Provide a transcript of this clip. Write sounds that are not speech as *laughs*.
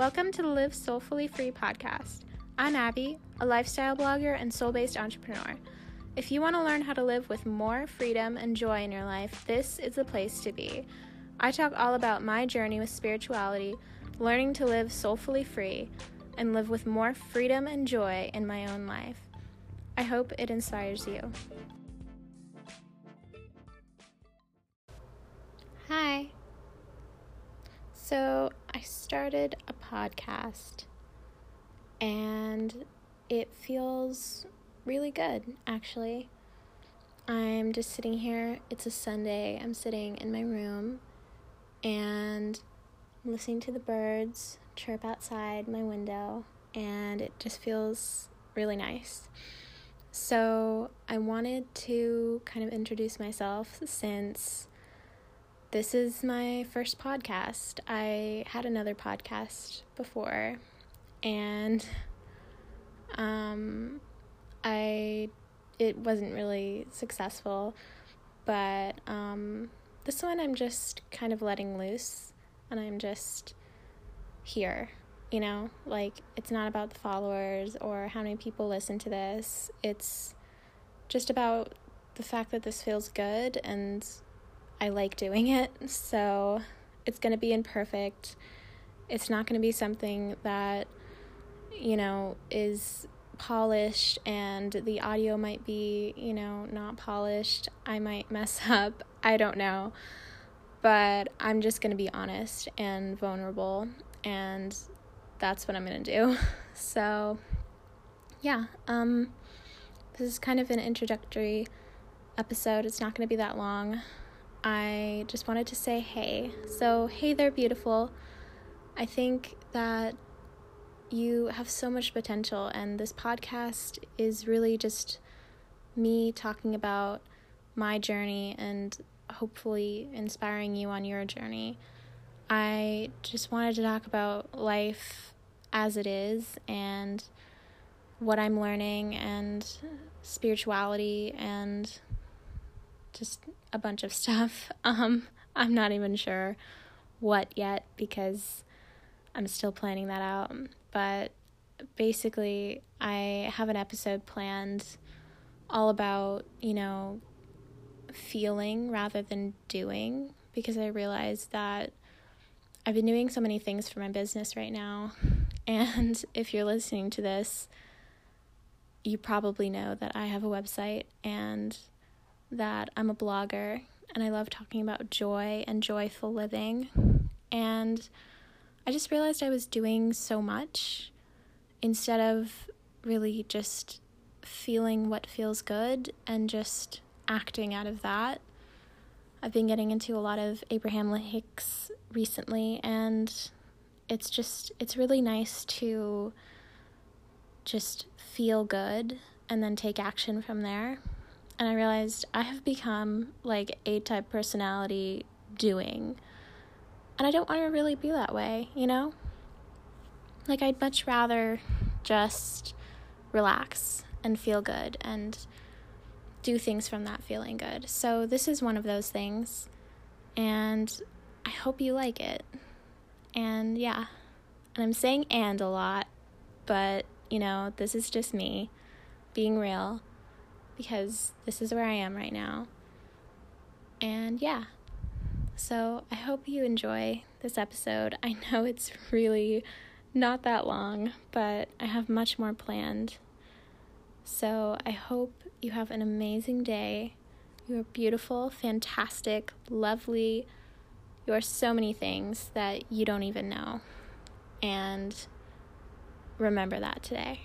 Welcome to the Live Soulfully Free podcast. I'm Abbey, a lifestyle blogger and soul based entrepreneur. If you want to learn how to live with more freedom and joy in your life, this is the place to be. I talk all about my journey with spirituality, learning to live soulfully free, and live with more freedom and joy in my own life. I hope it inspires you. Hi. So, I started a podcast and it feels really good actually. I'm just sitting here. It's a Sunday. I'm sitting in my room and listening to the birds chirp outside my window, and it just feels really nice. So, I wanted to kind of introduce myself since this is my first podcast. I had another podcast before and um I it wasn't really successful, but um this one I'm just kind of letting loose and I'm just here, you know? Like it's not about the followers or how many people listen to this. It's just about the fact that this feels good and I like doing it, so it's going to be imperfect. It's not going to be something that, you know, is polished and the audio might be, you know, not polished. I might mess *laughs* up. I don't know. But I'm just going to be honest and vulnerable, and that's what I'm going to do. *laughs* So, yeah, um, this is kind of an introductory episode. It's not going to be that long. I just wanted to say hey. So, hey there, beautiful. I think that you have so much potential, and this podcast is really just me talking about my journey and hopefully inspiring you on your journey. I just wanted to talk about life as it is and what I'm learning and spirituality and just a bunch of stuff. *laughs* Um, I'm not even sure what yet because I'm still planning that out. But basically, I have an episode planned all about, you know, feeling rather than doing because I realized that I've been doing so many things for my business right now. *laughs* And if you're listening to this, you probably know that I have a website and that I'm a blogger and I love talking about joy and joyful living. And I just realized I was doing so much instead of really just feeling what feels good and just acting out of that. I've been getting into a lot of Abraham Hicks recently and it's just it's really nice to just feel good and then take action from there and I realized I have become like A type personality doing. And I don't want to really be that way, you know? Like, I'd much rather just relax and feel good and do things from that feeling good. So, this is one of those things. And I hope you like it. And yeah. And I'm saying and a lot, but you know, this is just me being real because this is where I am right now. And yeah. So I hope you enjoy this episode. I know it's *laughs* really not that long, but I have much more planned. So I hope you have an amazing day. You are beautiful, fantastic, lovely. You are so many things that you don't even know. And remember that today.